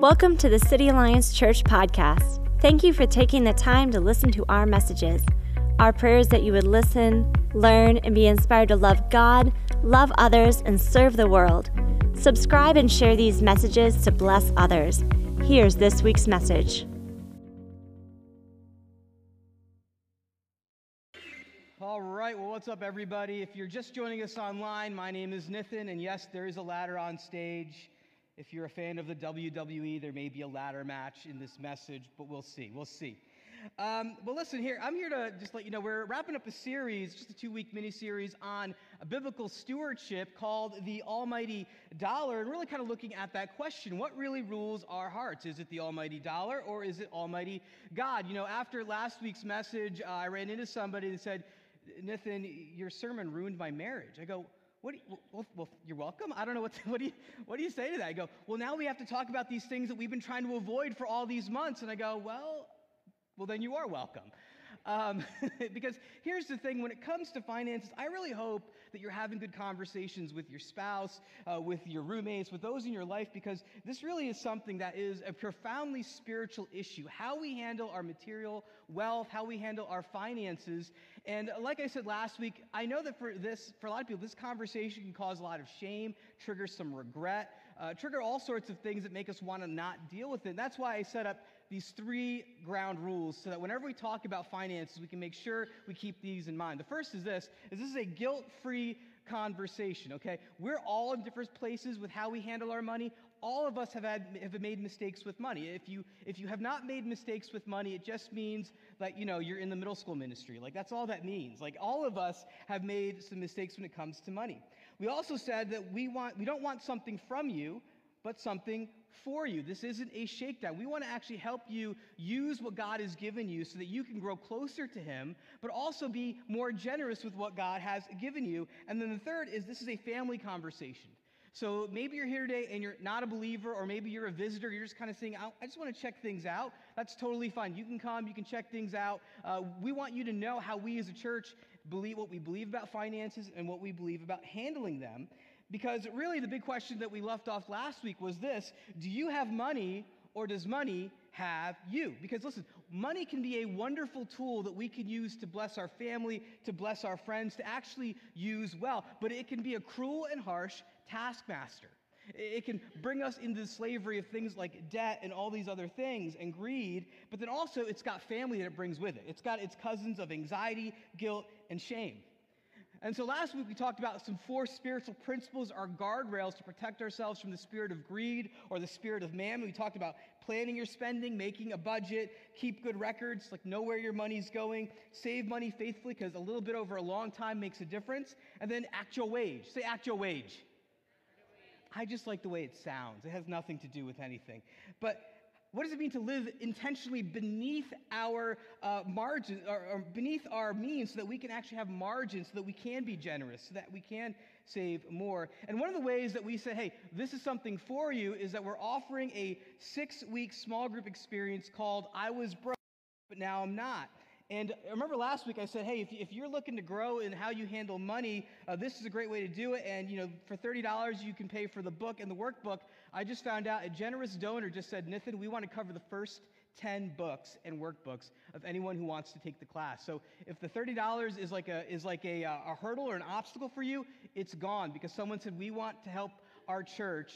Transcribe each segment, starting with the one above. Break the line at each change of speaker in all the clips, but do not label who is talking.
Welcome to the City Alliance Church podcast. Thank you for taking the time to listen to our messages. Our prayer is that you would listen, learn, and be inspired to love God, love others, and serve the world. Subscribe and share these messages to bless others. Here's this week's message.
All right, well, what's up, everybody? If you're just joining us online, my name is Nathan, and yes, there is a ladder on stage. If you're a fan of the WWE, there may be a ladder match in this message, but we'll see. We'll see. Um, but listen here, I'm here to just let you know we're wrapping up a series, just a two week mini series on biblical stewardship called The Almighty Dollar, and really kind of looking at that question what really rules our hearts? Is it the Almighty Dollar or is it Almighty God? You know, after last week's message, uh, I ran into somebody and said, Nathan, your sermon ruined my marriage. I go, what you, well, well, you're welcome. I don't know what, to, what, do you, what do you say to that? I go, well, now we have to talk about these things that we've been trying to avoid for all these months. And I go, well, well, then you are welcome. Um, because here's the thing when it comes to finances, I really hope that you're having good conversations with your spouse, uh, with your roommates, with those in your life, because this really is something that is a profoundly spiritual issue. How we handle our material wealth, how we handle our finances. And like I said last week, I know that for this, for a lot of people, this conversation can cause a lot of shame, trigger some regret, uh, trigger all sorts of things that make us want to not deal with it. And that's why I set up these three ground rules so that whenever we talk about finances, we can make sure we keep these in mind. The first is this, is this is a guilt-free conversation, okay? We're all in different places with how we handle our money. All of us have, had, have made mistakes with money. If you, if you have not made mistakes with money, it just means that, you know, you're in the middle school ministry. Like, that's all that means. Like, all of us have made some mistakes when it comes to money. We also said that we, want, we don't want something from you, but something for you. This isn't a shakedown. We want to actually help you use what God has given you so that you can grow closer to Him, but also be more generous with what God has given you. And then the third is this is a family conversation. So maybe you're here today and you're not a believer, or maybe you're a visitor. You're just kind of saying, I just want to check things out. That's totally fine. You can come, you can check things out. Uh, we want you to know how we as a church believe what we believe about finances and what we believe about handling them. Because really, the big question that we left off last week was this Do you have money or does money have you? Because listen, money can be a wonderful tool that we can use to bless our family, to bless our friends, to actually use well, but it can be a cruel and harsh taskmaster. It can bring us into the slavery of things like debt and all these other things and greed, but then also it's got family that it brings with it. It's got its cousins of anxiety, guilt, and shame. And so last week we talked about some four spiritual principles, our guardrails to protect ourselves from the spirit of greed or the spirit of mammon. We talked about planning your spending, making a budget, keep good records, like know where your money's going, save money faithfully because a little bit over a long time makes a difference, and then act your wage. Say act your wage. I just like the way it sounds. It has nothing to do with anything. But what does it mean to live intentionally beneath our uh, margin or, or, beneath our means so that we can actually have margins so that we can be generous so that we can save more and one of the ways that we say hey this is something for you is that we're offering a six week small group experience called i was broke but now i'm not and I remember last week I said, hey, if, if you're looking to grow in how you handle money, uh, this is a great way to do it. And you know, for $30 you can pay for the book and the workbook. I just found out a generous donor just said, Nathan, we want to cover the first 10 books and workbooks of anyone who wants to take the class. So if the $30 is like a is like a, uh, a hurdle or an obstacle for you, it's gone because someone said we want to help our church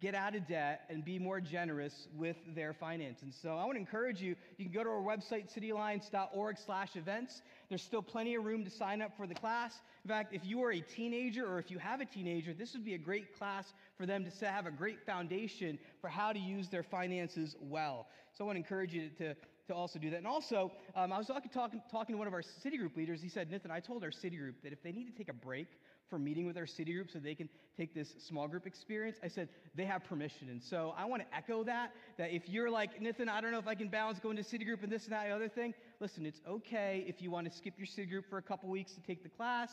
get out of debt and be more generous with their finances. And so I want to encourage you, you can go to our website, cityalliance.org slash events. There's still plenty of room to sign up for the class. In fact, if you are a teenager or if you have a teenager, this would be a great class for them to have a great foundation for how to use their finances well. So I want to encourage you to, to also do that. And also, um, I was talking, talking, talking to one of our city group leaders. He said, Nathan, I told our city group that if they need to take a break for meeting with our city group so they can take this small group experience, I said they have permission. And so I want to echo that, that if you're like, Nathan, I don't know if I can balance going to city group and this and that and other thing, listen, it's okay if you want to skip your city group for a couple weeks to take the class.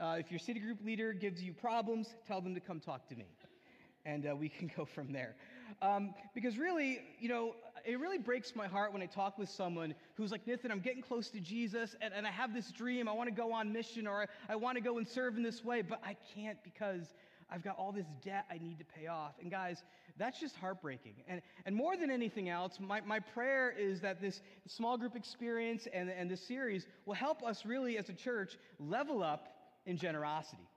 Uh, if your city group leader gives you problems, tell them to come talk to me. And uh, we can go from there. Um, because really, you know, it really breaks my heart when I talk with someone who's like, Nathan, I'm getting close to Jesus and, and I have this dream. I want to go on mission or I, I want to go and serve in this way, but I can't because I've got all this debt I need to pay off. And guys, that's just heartbreaking. And, and more than anything else, my, my prayer is that this small group experience and, and this series will help us really as a church level up in generosity.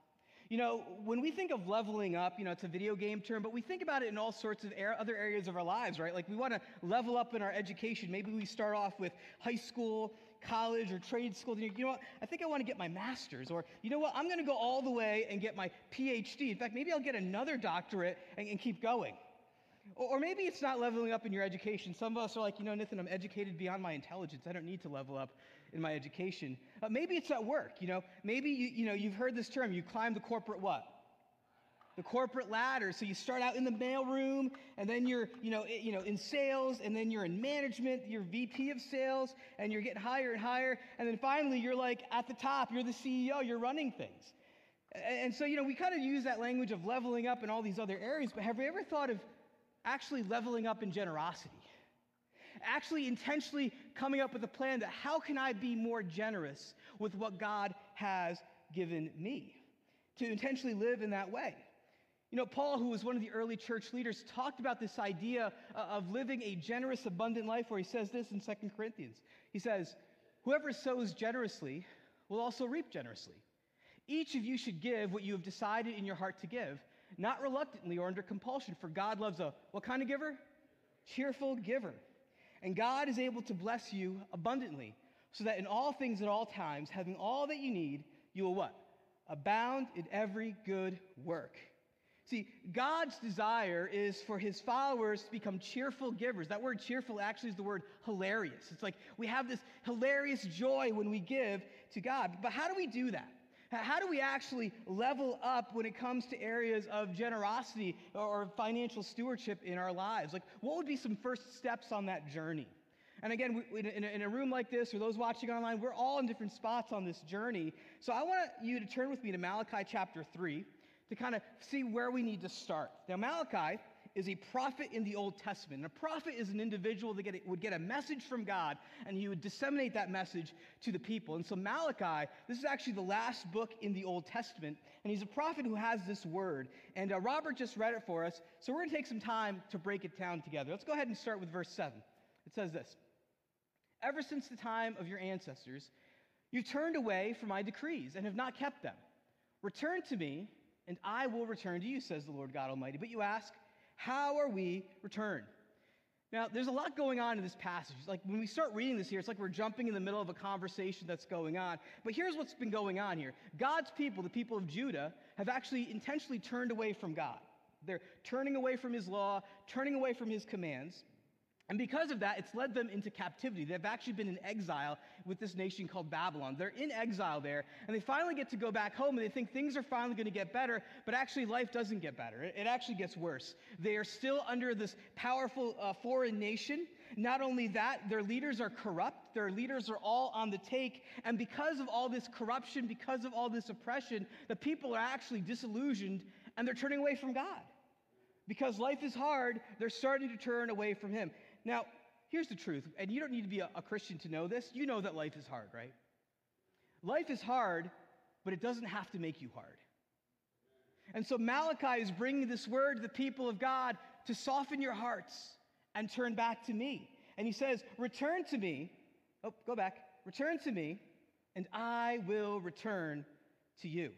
You know, when we think of leveling up, you know, it's a video game term, but we think about it in all sorts of other areas of our lives, right? Like we want to level up in our education. Maybe we start off with high school, college, or trade school. You know what? I think I want to get my master's. Or, you know what? I'm going to go all the way and get my PhD. In fact, maybe I'll get another doctorate and, and keep going. Or, maybe it's not leveling up in your education. Some of us are like, you know, Nathan, I'm educated beyond my intelligence. I don't need to level up in my education. Uh, maybe it's at work, you know. Maybe, you, you know, you've heard this term, you climb the corporate what? The corporate ladder. So you start out in the mailroom, and then you're, you know, you know, in sales, and then you're in management, you're VP of sales, and you're getting higher and higher, and then finally you're like at the top, you're the CEO, you're running things. And so, you know, we kind of use that language of leveling up in all these other areas, but have we ever thought of actually leveling up in generosity? actually intentionally coming up with a plan that how can I be more generous with what God has given me? To intentionally live in that way. You know, Paul, who was one of the early church leaders, talked about this idea of living a generous, abundant life, where he says this in Second Corinthians. He says, Whoever sows generously will also reap generously. Each of you should give what you have decided in your heart to give, not reluctantly or under compulsion, for God loves a what kind of giver? Cheerful giver. And God is able to bless you abundantly, so that in all things at all times, having all that you need, you will what? Abound in every good work. See, God's desire is for his followers to become cheerful givers. That word cheerful actually is the word hilarious. It's like we have this hilarious joy when we give to God. But how do we do that? How do we actually level up when it comes to areas of generosity or financial stewardship in our lives? Like, what would be some first steps on that journey? And again, in a room like this, or those watching online, we're all in different spots on this journey. So I want you to turn with me to Malachi chapter 3 to kind of see where we need to start. Now, Malachi is a prophet in the Old Testament. And a prophet is an individual that would get a message from God and he would disseminate that message to the people. And so Malachi, this is actually the last book in the Old Testament, and he's a prophet who has this word. And uh, Robert just read it for us, so we're going to take some time to break it down together. Let's go ahead and start with verse 7. It says this Ever since the time of your ancestors, you've turned away from my decrees and have not kept them. Return to me, and I will return to you, says the Lord God Almighty. But you ask, how are we returned? Now, there's a lot going on in this passage. Like when we start reading this here, it's like we're jumping in the middle of a conversation that's going on. But here's what's been going on here God's people, the people of Judah, have actually intentionally turned away from God. They're turning away from his law, turning away from his commands. And because of that, it's led them into captivity. They've actually been in exile with this nation called Babylon. They're in exile there, and they finally get to go back home, and they think things are finally going to get better, but actually, life doesn't get better. It actually gets worse. They are still under this powerful uh, foreign nation. Not only that, their leaders are corrupt, their leaders are all on the take, and because of all this corruption, because of all this oppression, the people are actually disillusioned and they're turning away from God. Because life is hard, they're starting to turn away from Him. Now, here's the truth, and you don't need to be a, a Christian to know this. You know that life is hard, right? Life is hard, but it doesn't have to make you hard. And so Malachi is bringing this word to the people of God to soften your hearts and turn back to me. And he says, Return to me. Oh, go back. Return to me, and I will return to you.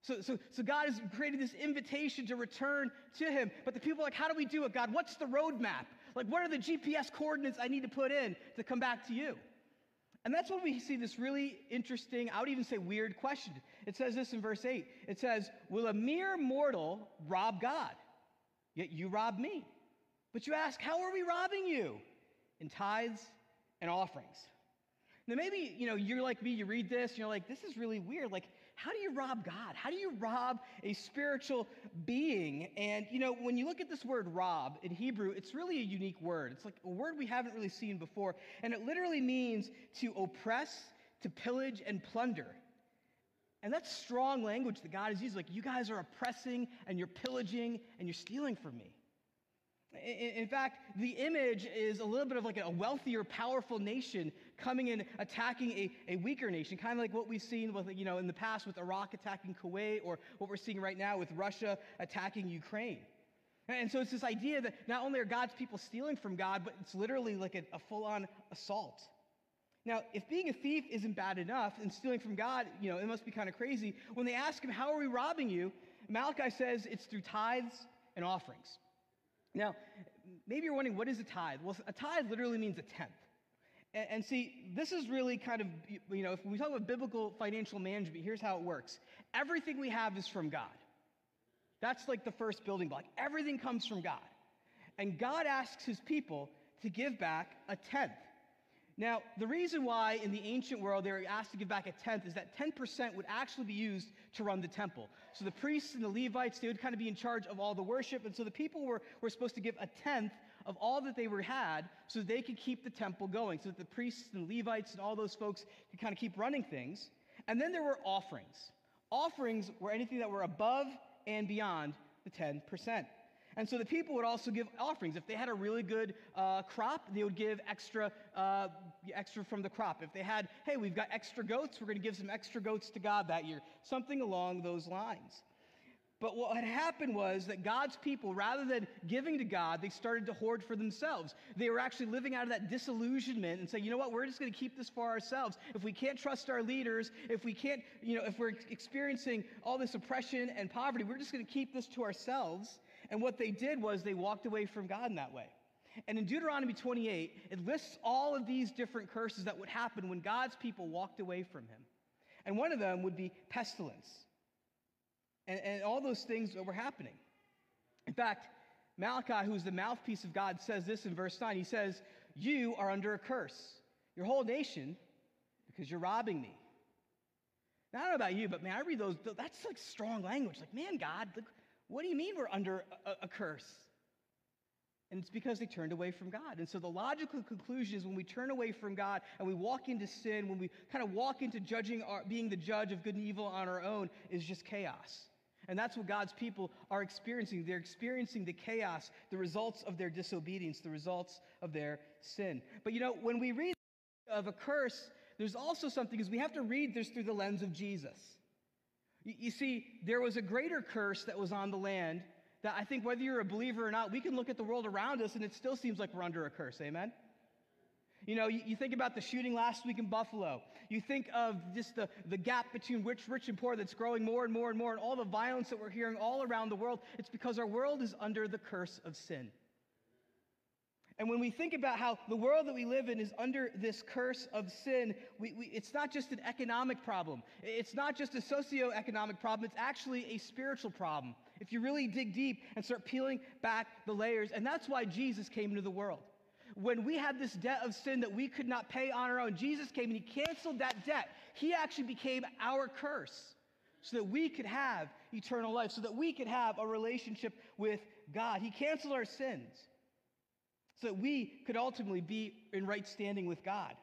So, so, so God has created this invitation to return to him. But the people are like, How do we do it, God? What's the roadmap? Like, what are the GPS coordinates I need to put in to come back to you? And that's when we see this really interesting, I would even say weird question. It says this in verse 8 it says, Will a mere mortal rob God? Yet you rob me. But you ask, How are we robbing you? In tithes and offerings. Now, maybe, you know, you're like me, you read this, and you're like, this is really weird. Like, how do you rob God? How do you rob a spiritual being? And, you know, when you look at this word rob in Hebrew, it's really a unique word. It's like a word we haven't really seen before. And it literally means to oppress, to pillage, and plunder. And that's strong language that God is using. Like, you guys are oppressing and you're pillaging and you're stealing from me. In fact, the image is a little bit of like a wealthier, powerful nation coming in, attacking a, a weaker nation, kind of like what we've seen with, you know, in the past with Iraq attacking Kuwait, or what we're seeing right now with Russia attacking Ukraine. And so it's this idea that not only are God's people stealing from God, but it's literally like a, a full-on assault. Now, if being a thief isn't bad enough and stealing from God, you know, it must be kind of crazy. When they ask him, How are we robbing you? Malachi says it's through tithes and offerings. Now, maybe you're wondering, what is a tithe? Well, a tithe literally means a tenth. And, and, see, this is really kind of, you know, if we talk about biblical financial management, here's how it works everything we have is from God. That's like the first building block. Everything comes from God. And God asks his people to give back a tenth. Now, the reason why in the ancient world they were asked to give back a tenth is that 10% would actually be used to run the temple. So the priests and the Levites, they would kind of be in charge of all the worship. And so the people were, were supposed to give a tenth of all that they were had so they could keep the temple going, so that the priests and Levites and all those folks could kind of keep running things. And then there were offerings. Offerings were anything that were above and beyond the 10%. And so the people would also give offerings. If they had a really good uh, crop, they would give extra, uh, extra from the crop. If they had, hey, we've got extra goats, we're going to give some extra goats to God that year. Something along those lines. But what had happened was that God's people, rather than giving to God, they started to hoard for themselves. They were actually living out of that disillusionment and saying, you know what, we're just going to keep this for ourselves. If we can't trust our leaders, if we can't, you know, if we're experiencing all this oppression and poverty, we're just going to keep this to ourselves. And what they did was they walked away from God in that way. And in Deuteronomy 28, it lists all of these different curses that would happen when God's people walked away from him. And one of them would be pestilence. And, and all those things that were happening. In fact, Malachi, who's the mouthpiece of God, says this in verse 9. He says, You are under a curse, your whole nation, because you're robbing me. Now, I don't know about you, but man, I read those, that's like strong language. Like, man, God, look, what do you mean we're under a, a curse? And it's because they turned away from God. And so the logical conclusion is when we turn away from God and we walk into sin, when we kind of walk into judging our, being the judge of good and evil on our own, is just chaos. And that's what God's people are experiencing. They're experiencing the chaos, the results of their disobedience, the results of their sin. But you know, when we read of a curse, there's also something is we have to read this through the lens of Jesus. You see, there was a greater curse that was on the land that I think whether you're a believer or not, we can look at the world around us and it still seems like we're under a curse. Amen? You know, you, you, think about the shooting last week in Buffalo. You think of just the, the gap between rich, rich and poor that's growing more and more and more, and all the violence that we're hearing all around the world. It's because our world is under the curse of sin. And when we think about how the world that we live in is under this curse of sin, we, we, it's not just an economic problem. It's not just a socioeconomic problem. It's actually a spiritual problem. If you really dig deep and start peeling back the layers, and that's why Jesus came into the world. When we had this debt of sin that we could not pay on our own, Jesus came and he canceled that debt. He actually became our curse so that we could have eternal life, so that we could have a relationship with God. He canceled our sins so that we could ultimately be in right standing with God.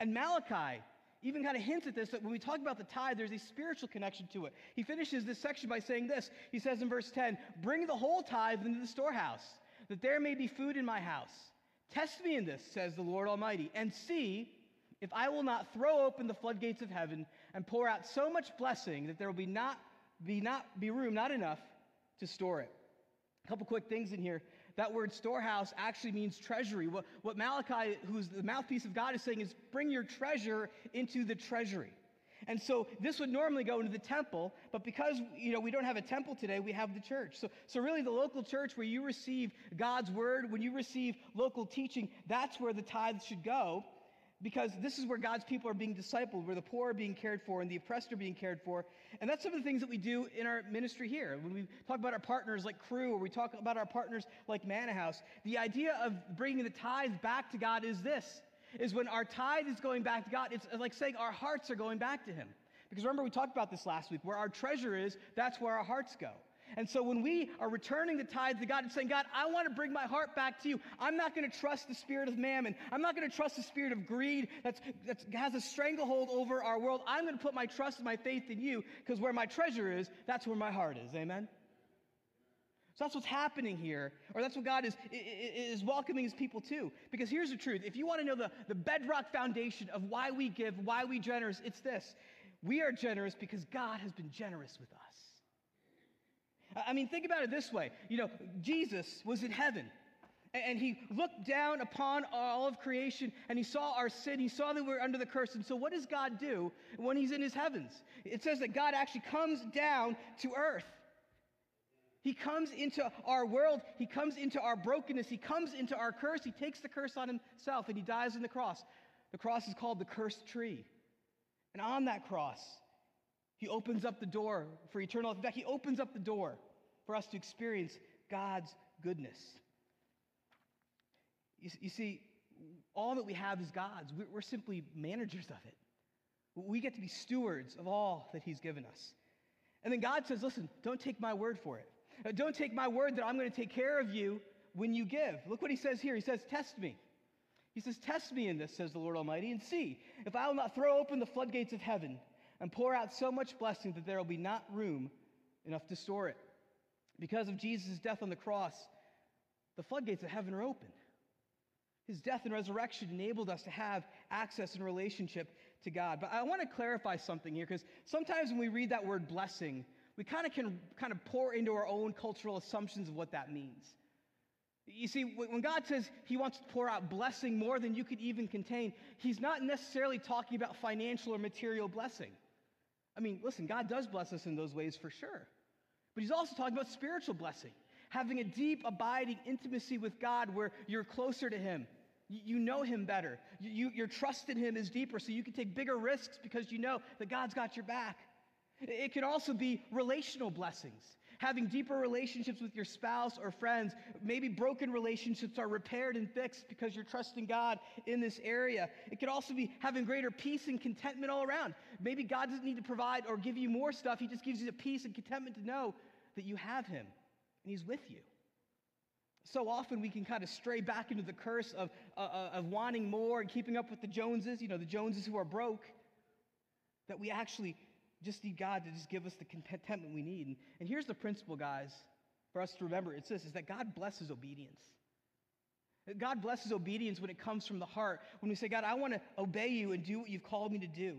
And Malachi even kind of hints at this that when we talk about the tithe, there's a spiritual connection to it. He finishes this section by saying this. He says in verse 10 Bring the whole tithe into the storehouse, that there may be food in my house. Test me in this, says the Lord Almighty, and see if I will not throw open the floodgates of heaven and pour out so much blessing that there will be not be not be room, not enough to store it. A couple quick things in here. That word storehouse actually means treasury. What, what Malachi, who's the mouthpiece of God, is saying is bring your treasure into the treasury. And so this would normally go into the temple, but because you know we don't have a temple today, we have the church. So, so really the local church where you receive God's word, when you receive local teaching, that's where the tithes should go because this is where God's people are being discipled, where the poor are being cared for and the oppressed are being cared for. And that's some of the things that we do in our ministry here. When we talk about our partners like Cru, or we talk about our partners like Manna House, the idea of bringing the tithe back to God is this, is when our tithe is going back to God, it's like saying our hearts are going back to Him. Because remember, we talked about this last week. Where our treasure is, that's where our hearts go. And so when we are returning the tithe to God and saying, God, I want to bring my heart back to you, I'm not going to trust the spirit of mammon. I'm not going to trust the spirit of greed that has a stranglehold over our world. I'm going to put my trust and my faith in you because where my treasure is, that's where my heart is. Amen? So that's what's happening here, or that's what God is, is welcoming his people to. Because here's the truth if you want to know the, the bedrock foundation of why we give, why we generous, it's this. We are generous because God has been generous with us. I mean, think about it this way. You know, Jesus was in heaven and he looked down upon all of creation and he saw our sin. He saw that we were under the curse. And so, what does God do when he's in his heavens? It says that God actually comes down to earth. He comes into our world. He comes into our brokenness. He comes into our curse. He takes the curse on himself and he dies on the cross. The cross is called the cursed tree. And on that cross, he opens up the door for eternal life. In fact, he opens up the door for us to experience God's goodness. You, you see, all that we have is God's. We're, we're simply managers of it. We get to be stewards of all that He's given us. And then God says, listen, don't take my word for it. Uh, don't take my word that I'm going to take care of you when you give. Look what He says here. He says, test me. He says, Test me in this, says the Lord Almighty, and see if I will not throw open the floodgates of heaven and pour out so much blessing that there will be not room enough to store it. Because of Jesus' death on the cross, the floodgates of heaven are open. His death and resurrection enabled us to have access and relationship to God. But I want to clarify something here because sometimes when we read that word blessing, we kind of can kind of pour into our own cultural assumptions of what that means. You see, when God says He wants to pour out blessing more than you could even contain, He's not necessarily talking about financial or material blessing. I mean, listen, God does bless us in those ways for sure. But He's also talking about spiritual blessing having a deep, abiding intimacy with God where you're closer to Him. You know Him better. You, your trust in Him is deeper, so you can take bigger risks because you know that God's got your back. It can also be relational blessings. Having deeper relationships with your spouse or friends. Maybe broken relationships are repaired and fixed because you're trusting God in this area. It could also be having greater peace and contentment all around. Maybe God doesn't need to provide or give you more stuff, He just gives you the peace and contentment to know that you have Him and He's with you. So often we can kind of stray back into the curse of, uh, uh, of wanting more and keeping up with the Joneses, you know, the Joneses who are broke, that we actually just need God to just give us the contentment we need. And, and here's the principle, guys, for us to remember it's this is that God blesses obedience. God blesses obedience when it comes from the heart. When we say, God, I want to obey you and do what you've called me to do.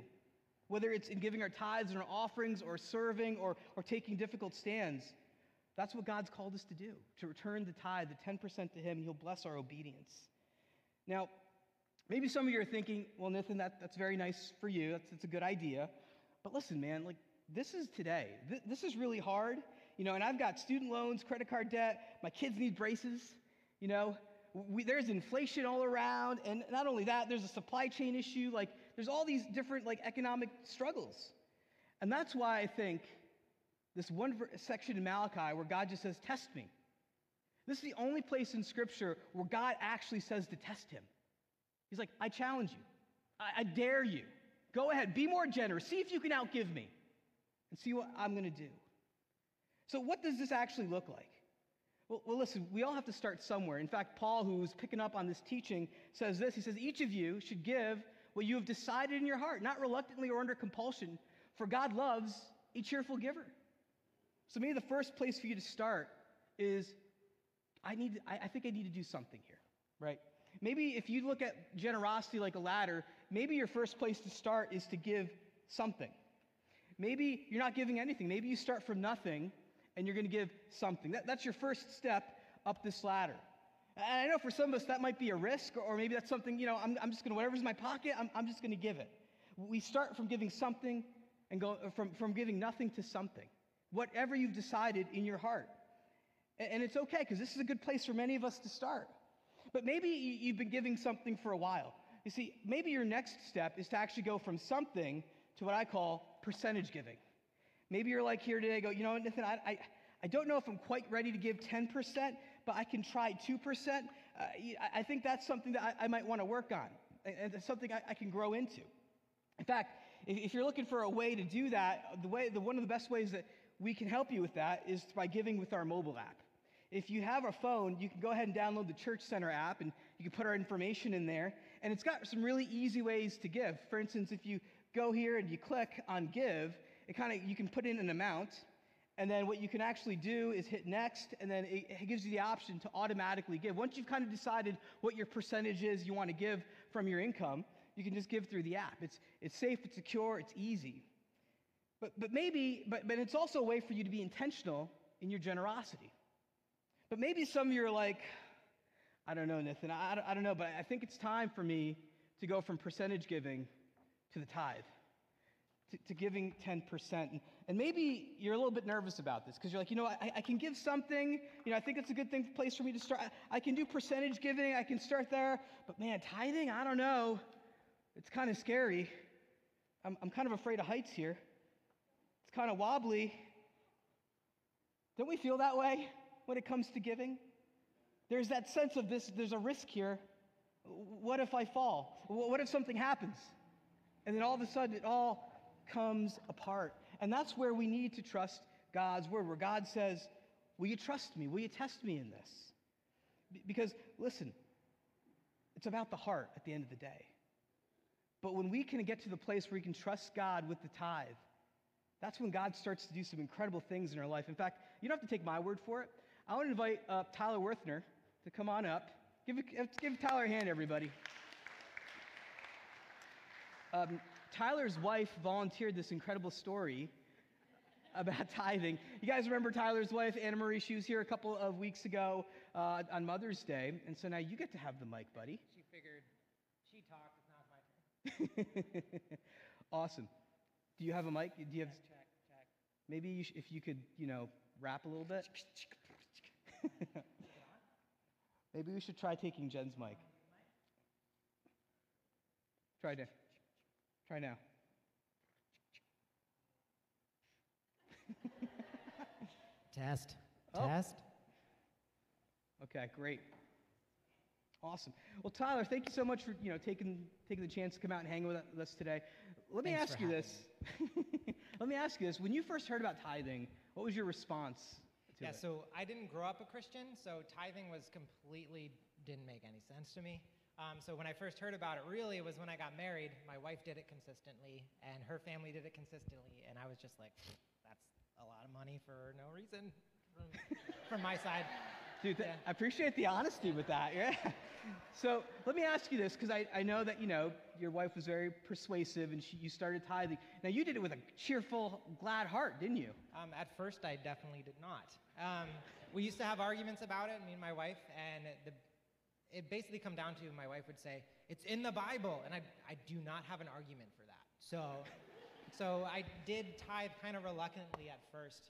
Whether it's in giving our tithes and our offerings or serving or, or taking difficult stands. That's what God's called us to do, to return the tithe, the 10% to Him, and He'll bless our obedience. Now, maybe some of you are thinking, well, Nathan, that, that's very nice for you. That's, that's a good idea. But listen, man, like, this is today. Th- this is really hard. You know, and I've got student loans, credit card debt. My kids need braces. You know, we, there's inflation all around. And not only that, there's a supply chain issue. Like, there's all these different, like, economic struggles. And that's why I think this one section in Malachi where God just says, Test me. This is the only place in Scripture where God actually says to test him. He's like, I challenge you. I, I dare you. Go ahead, be more generous. See if you can outgive me and see what I'm going to do. So, what does this actually look like? Well, well, listen, we all have to start somewhere. In fact, Paul, who's picking up on this teaching, says this He says, Each of you should give what you have decided in your heart, not reluctantly or under compulsion, for God loves a cheerful giver. So maybe the first place for you to start is I need I, I think I need to do something here, right? Maybe if you look at generosity like a ladder, maybe your first place to start is to give something. Maybe you're not giving anything. Maybe you start from nothing and you're going to give something. That, that's your first step up this ladder. And I know for some of us that might be a risk, or maybe that's something, you know, I'm, I'm just going to, whatever's in my pocket, I'm, I'm just going to give it. We start from giving something and go uh, from, from giving nothing to something whatever you've decided in your heart. And it's okay because this is a good place for many of us to start. But maybe you've been giving something for a while. You see, maybe your next step is to actually go from something to what I call percentage giving. Maybe you're like here today, go, you know, Nathan, I, I, I don't know if I'm quite ready to give 10%, but I can try 2%. Uh, I think that's something that I, I might want to work on, and it's something I, I can grow into. In fact, if, if, you're looking for a way to do that, the way, the, one of the best ways that we can help you with that is by giving with our mobile app. If you have a phone, you can go ahead and download the Church Center app and you can put our information in there. And it's got some really easy ways to give. For instance, if you go here and you click on give, it kind of you can put in an amount And then what you can actually do is hit next, and then it, it gives you the option to automatically give. Once you've kind of decided what your percentage is you want to give from your income, you can just give through the app. It's, it's safe, it's secure, it's easy. But, but maybe, but, but it's also a way for you to be intentional in your generosity. But maybe some of you are like, I don't know, Nathan, I, I don't know, but I think it's time for me to go from percentage giving to the tithe to, to giving 10%. And, maybe you're a little bit nervous about this because you're like, you know, I, I, can give something. You know, I think it's a good thing, place for me to start. I, I can do percentage giving. I can start there. But man, tithing, I don't know. It's kind of scary. I'm, I'm kind of afraid of heights here. It's kind of wobbly. Don't we feel that way when it comes to giving? There's that sense of this, there's a risk here. What if I fall? What if something happens? And then all of a sudden it all comes apart. And that's where we need to trust God's word, where God says, Will you trust me? Will you test me in this? Because, listen, it's about the heart at the end of the day. But when we can get to the place where we can trust God with the tithe, that's when God starts to do some incredible things in our life. In fact, you don't have to take my word for it. I want to invite uh, Tyler Worthner to come on up. Give, give Tyler a hand, everybody. Um, Tyler's wife volunteered this incredible story about tithing. You guys remember Tyler's wife, Anna Marie? She was here a couple of weeks ago uh, on Mother's Day. And so now you get to have the mic, buddy.
She figured she talked, it's not my turn.
awesome. Do you have a mic? Do you have.
check, check.
Maybe you sh- if you could, you know, rap a little bit. Maybe we should try taking Jen's mic. Try to. Try now.
Test.
Oh.
Test.
Okay, great. Awesome. Well, Tyler, thank you so much for you know taking taking the chance to come out and hang with us today. Let me
Thanks
ask you this. Let me ask you this. When you first heard about tithing, what was your response
yeah,
it?
so I didn't grow up a Christian, so tithing was completely didn't make any sense to me. Um, so when I first heard about it, really, it was when I got married. My wife did it consistently, and her family did it consistently, and I was just like, that's a lot of money for no reason from, from my side.
Dude, th- I appreciate the honesty with that. Yeah. So let me ask you this, because I, I know that you know your wife was very persuasive, and she, you started tithing. Now you did it with a cheerful, glad heart, didn't you?
Um, at first, I definitely did not. Um, we used to have arguments about it, me and my wife, and the it basically come down to my wife would say, it's in the Bible. And I, I do not have an argument for that. So, so I did tithe kind of reluctantly at first.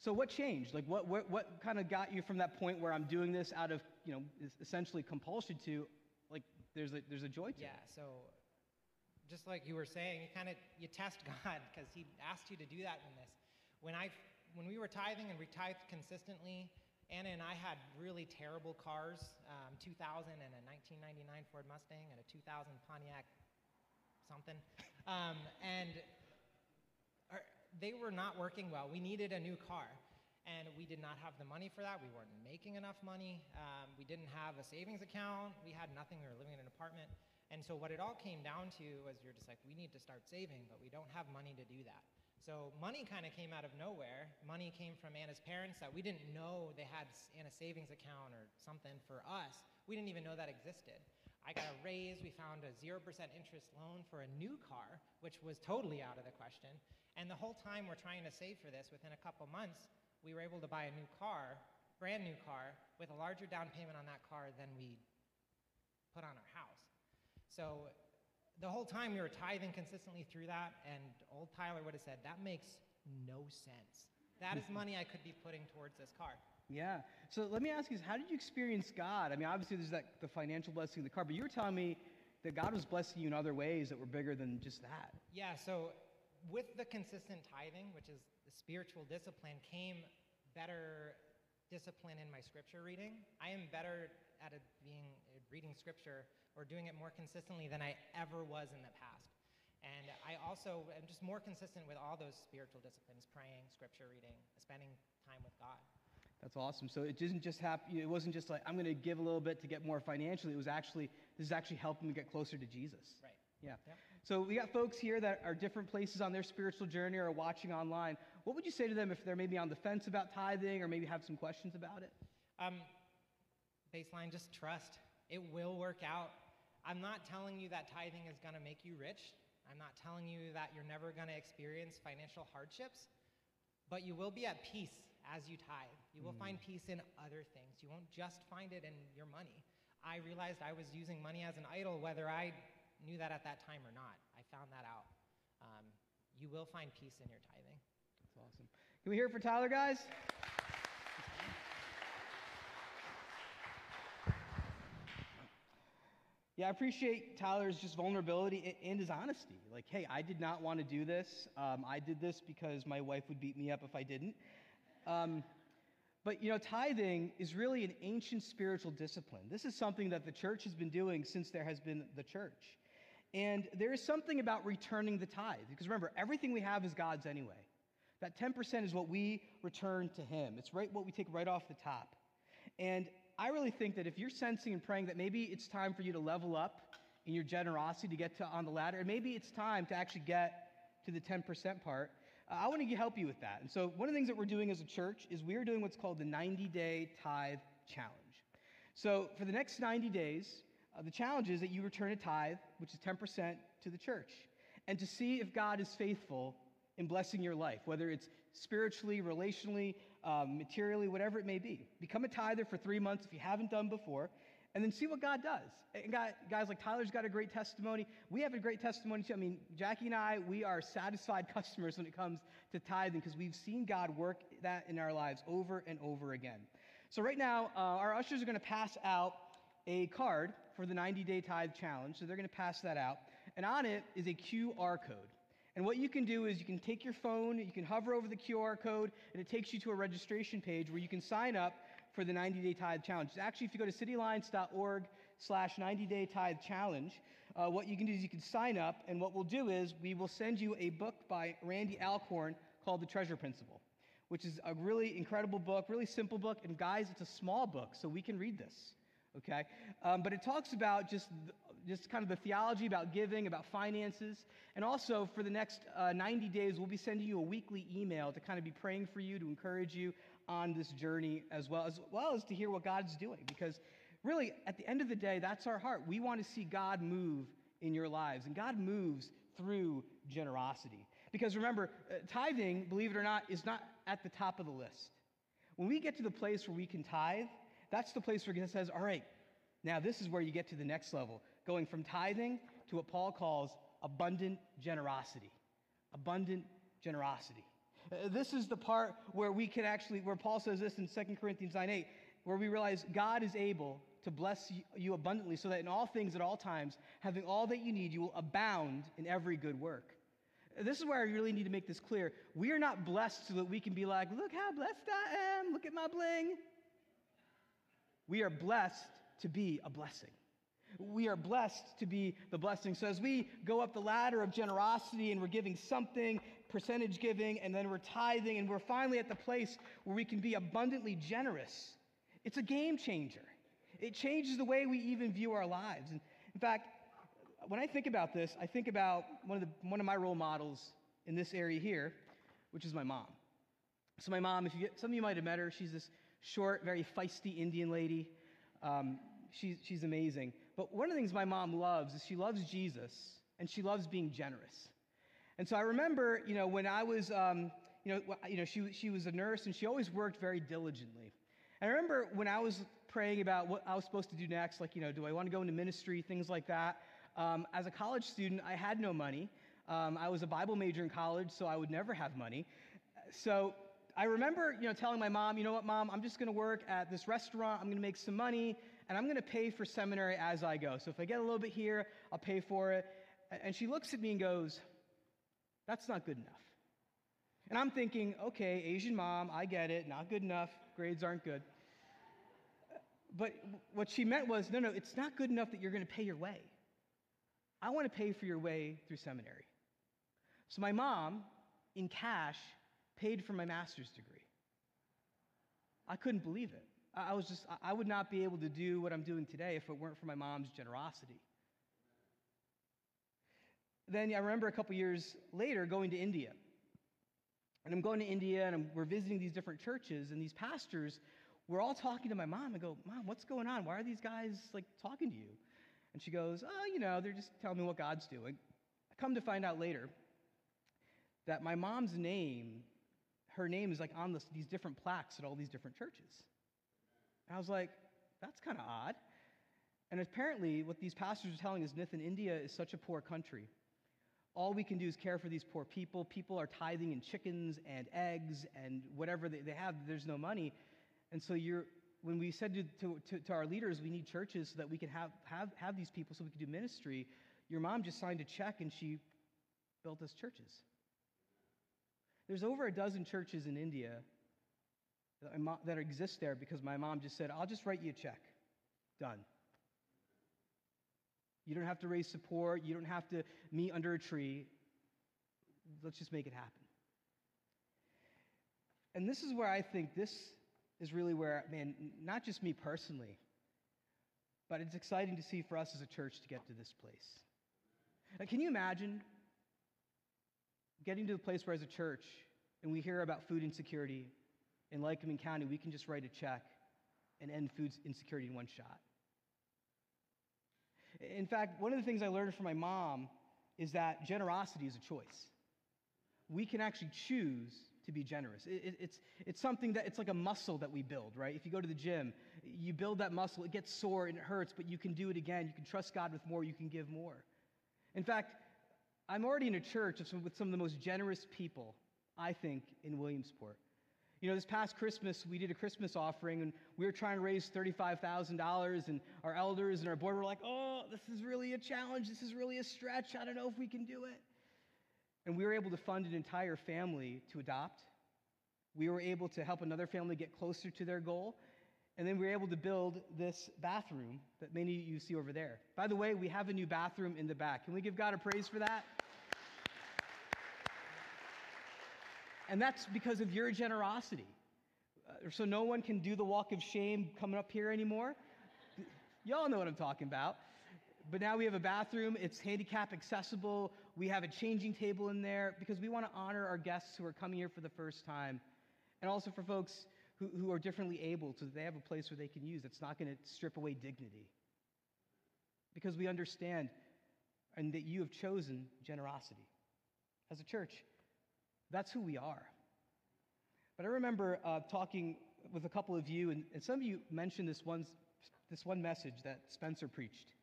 So what changed? Like what, what, what kind of got you from that point where I'm doing this out of, you know, essentially compulsion to, like, there's a, there's a joy to
yeah,
it?
so just like you were saying, you kind of, you test God because he asked you to do that in this. When I, when we were tithing and we tithed consistently, Anna and I had really terrible cars, um, 2000 and a 1999 Ford Mustang and a 2000 Pontiac something. Um, and they were not working well. We needed a new car. And we did not have the money for that. We weren't making enough money. Um, we didn't have a savings account. We had nothing. We were living in an apartment. And so what it all came down to was you're just like, we need to start saving, but we don't have money to do that. So money kind of came out of nowhere. Money came from Anna's parents that we didn't know they had Anna's savings account or something for us. We didn't even know that existed. I got a raise. We found a 0% interest loan for a new car, which was totally out of the question. And the whole time we're trying to save for this, within a couple months, we were able to buy a new car, brand new car, with a larger down payment on that car than we put on our house. So the whole time we were tithing consistently through that, and old Tyler would have said, That makes no sense. That is money I could be putting towards this car.
Yeah. So let me ask you this how did you experience God? I mean, obviously, there's that, the financial blessing of the car, but you were telling me that God was blessing you in other ways that were bigger than just that.
Yeah. So with the consistent tithing, which is the spiritual discipline, came better discipline in my scripture reading. I am better at it being reading scripture or doing it more consistently than I ever was in the past. And I also am just more consistent with all those spiritual disciplines praying, scripture reading, spending time with God.
That's awesome. So it didn't just happen, it wasn't just like, I'm going to give a little bit to get more financially. It was actually, this is actually helping me get closer to Jesus.
Right.
Yeah.
Yep.
So we got folks here that are different places on their spiritual journey or are watching online. What would you say to them if they're maybe on the fence about tithing or maybe have some questions about it?
Um, baseline, just trust. It will work out. I'm not telling you that tithing is going to make you rich. I'm not telling you that you're never going to experience financial hardships, but you will be at peace as you tithe. You will find peace in other things. You won't just find it in your money. I realized I was using money as an idol, whether I knew that at that time or not. I found that out. Um, you will find peace in your tithing.
That's awesome. Can we hear it for Tyler, guys? Yeah, I appreciate Tyler's just vulnerability and his honesty. Like, hey, I did not want to do this. Um, I did this because my wife would beat me up if I didn't. Um, but you know, tithing is really an ancient spiritual discipline. This is something that the church has been doing since there has been the church. And there is something about returning the tithe. Because remember, everything we have is God's anyway. That 10% is what we return to Him. It's right what we take right off the top. And I really think that if you're sensing and praying that maybe it's time for you to level up in your generosity to get to on the ladder, and maybe it's time to actually get to the 10% part, uh, I want to help you with that. And so, one of the things that we're doing as a church is we are doing what's called the 90 day tithe challenge. So, for the next 90 days, uh, the challenge is that you return a tithe, which is 10%, to the church, and to see if God is faithful in blessing your life, whether it's spiritually, relationally, um, materially, whatever it may be. Become a tither for three months if you haven't done before, and then see what God does. And guys like Tyler's got a great testimony. We have a great testimony too. I mean, Jackie and I, we are satisfied customers when it comes to tithing because we've seen God work that in our lives over and over again. So, right now, uh, our ushers are going to pass out a card for the 90 day tithe challenge. So, they're going to pass that out. And on it is a QR code. And what you can do is you can take your phone, you can hover over the QR code, and it takes you to a registration page where you can sign up for the 90 day tithe challenge. Actually, if you go to cityalliance.org slash 90 day tithe challenge, uh, what you can do is you can sign up, and what we'll do is we will send you a book by Randy Alcorn called The Treasure Principle, which is a really incredible book, really simple book. And guys, it's a small book, so we can read this. Okay? Um, but it talks about just just kind of the theology about giving, about finances. And also, for the next uh, 90 days, we'll be sending you a weekly email to kind of be praying for you, to encourage you on this journey as well, as well as to hear what God's doing. Because really, at the end of the day, that's our heart. We want to see God move in your lives, and God moves through generosity. Because remember, uh, tithing, believe it or not, is not at the top of the list. When we get to the place where we can tithe, that's the place where God says, all right, now this is where you get to the next level going from tithing to what Paul calls abundant generosity. Abundant generosity. Uh, this is the part where we can actually, where Paul says this in 2 Corinthians 9 8, where we realize God is able to bless you abundantly so that in all things at all times, having all that you need, you will abound in every good work. Uh, this is where I really need to make this clear. We are not blessed so that we can be like, look how blessed I am, look at my bling. We are blessed to be a blessing. We are blessed to be the blessing. So as we go up the ladder of generosity and we're giving something, percentage giving, and then we're tithing, and we're finally at the place where we can be abundantly generous, it's a game changer. It changes the way we even view our lives. And in fact, when I think about this, I think about one of, the, one of my role models in this area here, which is my mom. So my mom, if you get, some of you might have met her, she's this short, very feisty Indian lady. Um, she's, she's amazing. But one of the things my mom loves is she loves Jesus and she loves being generous. And so I remember, you know, when I was, um, you know, you know she, she was a nurse and she always worked very diligently. And I remember when I was praying about what I was supposed to do next, like, you know, do I want to go into ministry, things like that. Um, as a college student, I had no money. Um, I was a Bible major in college, so I would never have money. So I remember, you know, telling my mom, you know what, mom, I'm just going to work at this restaurant. I'm going to make some money and I'm going to pay for seminary as I go. So if I get a little bit here, I'll pay for it. And she looks at me and goes, That's not good enough. And I'm thinking, okay, Asian mom, I get it, not good enough, grades aren't good. But what she meant was, no, no, it's not good enough that you're going to pay your way. I want to pay for your way through seminary. So my mom, in cash, paid for my master's degree. I couldn't believe it. I was just, I would not be able to do what I'm doing today if it weren't for my mom's generosity. Then I remember a couple years later going to India. And I'm going to India and I'm, we're visiting these different churches, and these pastors were all talking to my mom. I go, Mom, what's going on? Why are these guys like talking to you? And she goes, Oh, you know, they're just telling me what God's doing. I come to find out later that my mom's name, her name is like on this, these different plaques at all these different churches. And I was like, That's kind of odd. And apparently, what these pastors are telling us, Nathan, India is such a poor country. All we can do is care for these poor people. People are tithing in chickens and eggs and whatever they, they have, there's no money. And so you're, when we said to, to, to, to our leaders, we need churches so that we can have, have, have these people so we can do ministry, your mom just signed a check and she built us churches. There's over a dozen churches in India that, exist there because my mom just said, I'll just write you a check. Done. You don't have to raise support. You don't have to meet under a tree. Let's just make it happen. And this is where I think this is really where, man, not just me personally, but it's exciting to see for us as a church to get to this place. Like, can you imagine getting to the place where, as a church, and we hear about food insecurity in Lycoming County, we can just write a check and end food insecurity in one shot? In fact, one of the things I learned from my mom is that generosity is a choice. We can actually choose to be generous. It, it, it's, it's something that, it's like a muscle that we build, right? If you go to the gym, you build that muscle, it gets sore and it hurts, but you can do it again. You can trust God with more, you can give more. In fact, I'm already in a church with some of the most generous people, I think, in Williamsport. You know, this past Christmas, we did a Christmas offering, and we were trying to raise $35,000, and our elders and our board were like, oh, this is really a challenge. This is really a stretch. I don't know if we can do it. And we were able to fund an entire family to adopt. We were able to help another family get closer to their goal. And then we were able to build this bathroom that many of you see over there. By the way, we have a new bathroom in the back. Can we give God a praise for that? And that's because of your generosity. Uh, so no one can do the walk of shame coming up here anymore. Y'all know what I'm talking about. But now we have a bathroom, it's handicap accessible. We have a changing table in there because we want to honor our guests who are coming here for the first time. And also for folks who, who are differently able so that they have a place where they can use. It's not going to strip away dignity. Because we understand and that you have chosen generosity as a church. That's who we are. But I remember uh, talking with a couple of you, and, and some of you mentioned this one, this one message that Spencer preached,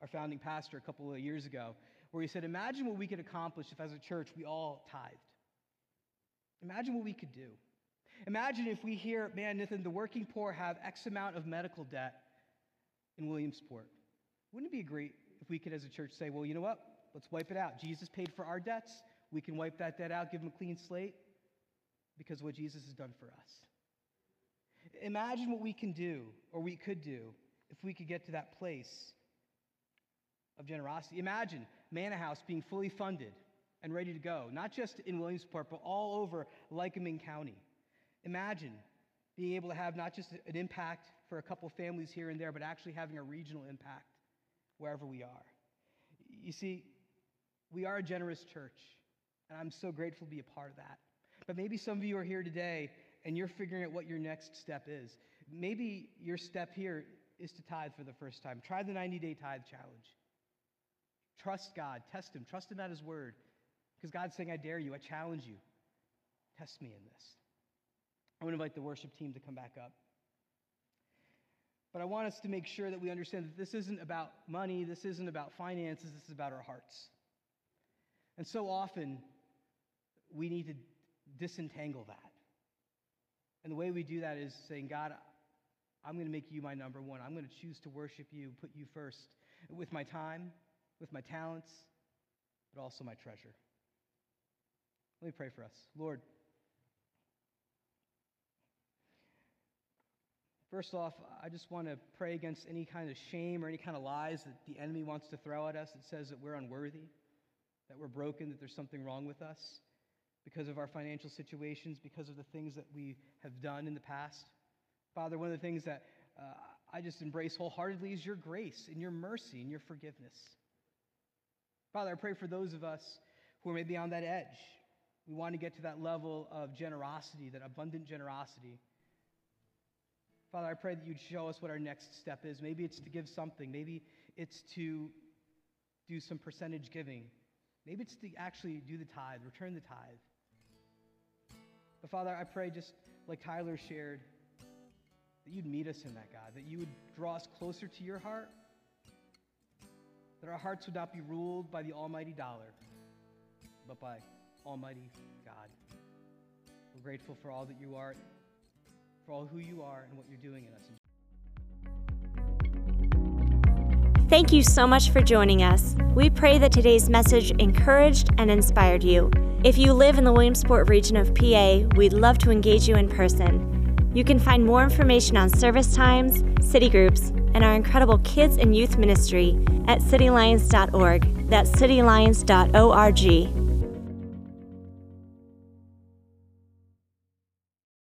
our founding pastor, a couple of years ago, where he said, Imagine what we could accomplish if, as a church, we all tithed. Imagine what we could do. Imagine if we hear, man, Nathan, the working poor have X amount of medical debt in Williamsport. Wouldn't it be great if we could, as a church, say, well, you know what? Let's wipe it out. Jesus paid for our debts. We can wipe that debt out, give them a clean slate because what Jesus has done for us. Imagine what we can do, or we could do, if we could get to that place of generosity. Imagine Manor House being fully funded and ready to go, not just in Williamsport, but all over Lycoming County. Imagine being able to have not just an impact for a couple families here and there, but actually having a regional impact wherever we are. You see, we are a generous church. And I'm so grateful to be a part of that. But maybe some of you are here today and you're figuring out what your next step is. Maybe your step here is to tithe for the first time. Try the 90 day tithe challenge. Trust God, test Him, trust Him at His word. Because God's saying, I dare you, I challenge you. Test me in this. I want to invite the worship team to come back up. But I want us to make sure that we understand that this isn't about money, this isn't about finances, this is about our hearts. And so often, we need to disentangle that. And the way we do that is saying, God, I'm going to make you my number one. I'm going to choose to worship you, put you first with my time, with my talents, but also my treasure. Let me pray for us. Lord, first off, I just want to pray against any kind of shame or any kind of lies that the enemy wants to throw at us that says that we're unworthy, that we're broken, that there's something wrong with us because of our financial situations, because of the things that we have done in the past. Father, one of the things that uh, I just embrace wholeheartedly is your grace and your mercy and your forgiveness. Father, I pray for those of us who are maybe on that edge. We want to get to that level of generosity, that abundant generosity. Father, I pray that you'd show us what our next step is. Maybe it's to give something, maybe it's to do some percentage giving, maybe it's to actually do the tithe, return the tithe. But Father, I pray just like Tyler shared, that you'd meet us in that, God, that you would draw us closer to your heart, that our hearts would not be ruled by the almighty dollar, but by almighty God. We're grateful for all that you are, for all who you are and what you're doing in us.
Thank you so much for joining us. We pray that today's message encouraged and inspired you. If you live in the Williamsport region of PA, we'd love to engage you in person. You can find more information on service times, city groups, and our incredible kids and youth ministry at citylions.org. That's citylions.org.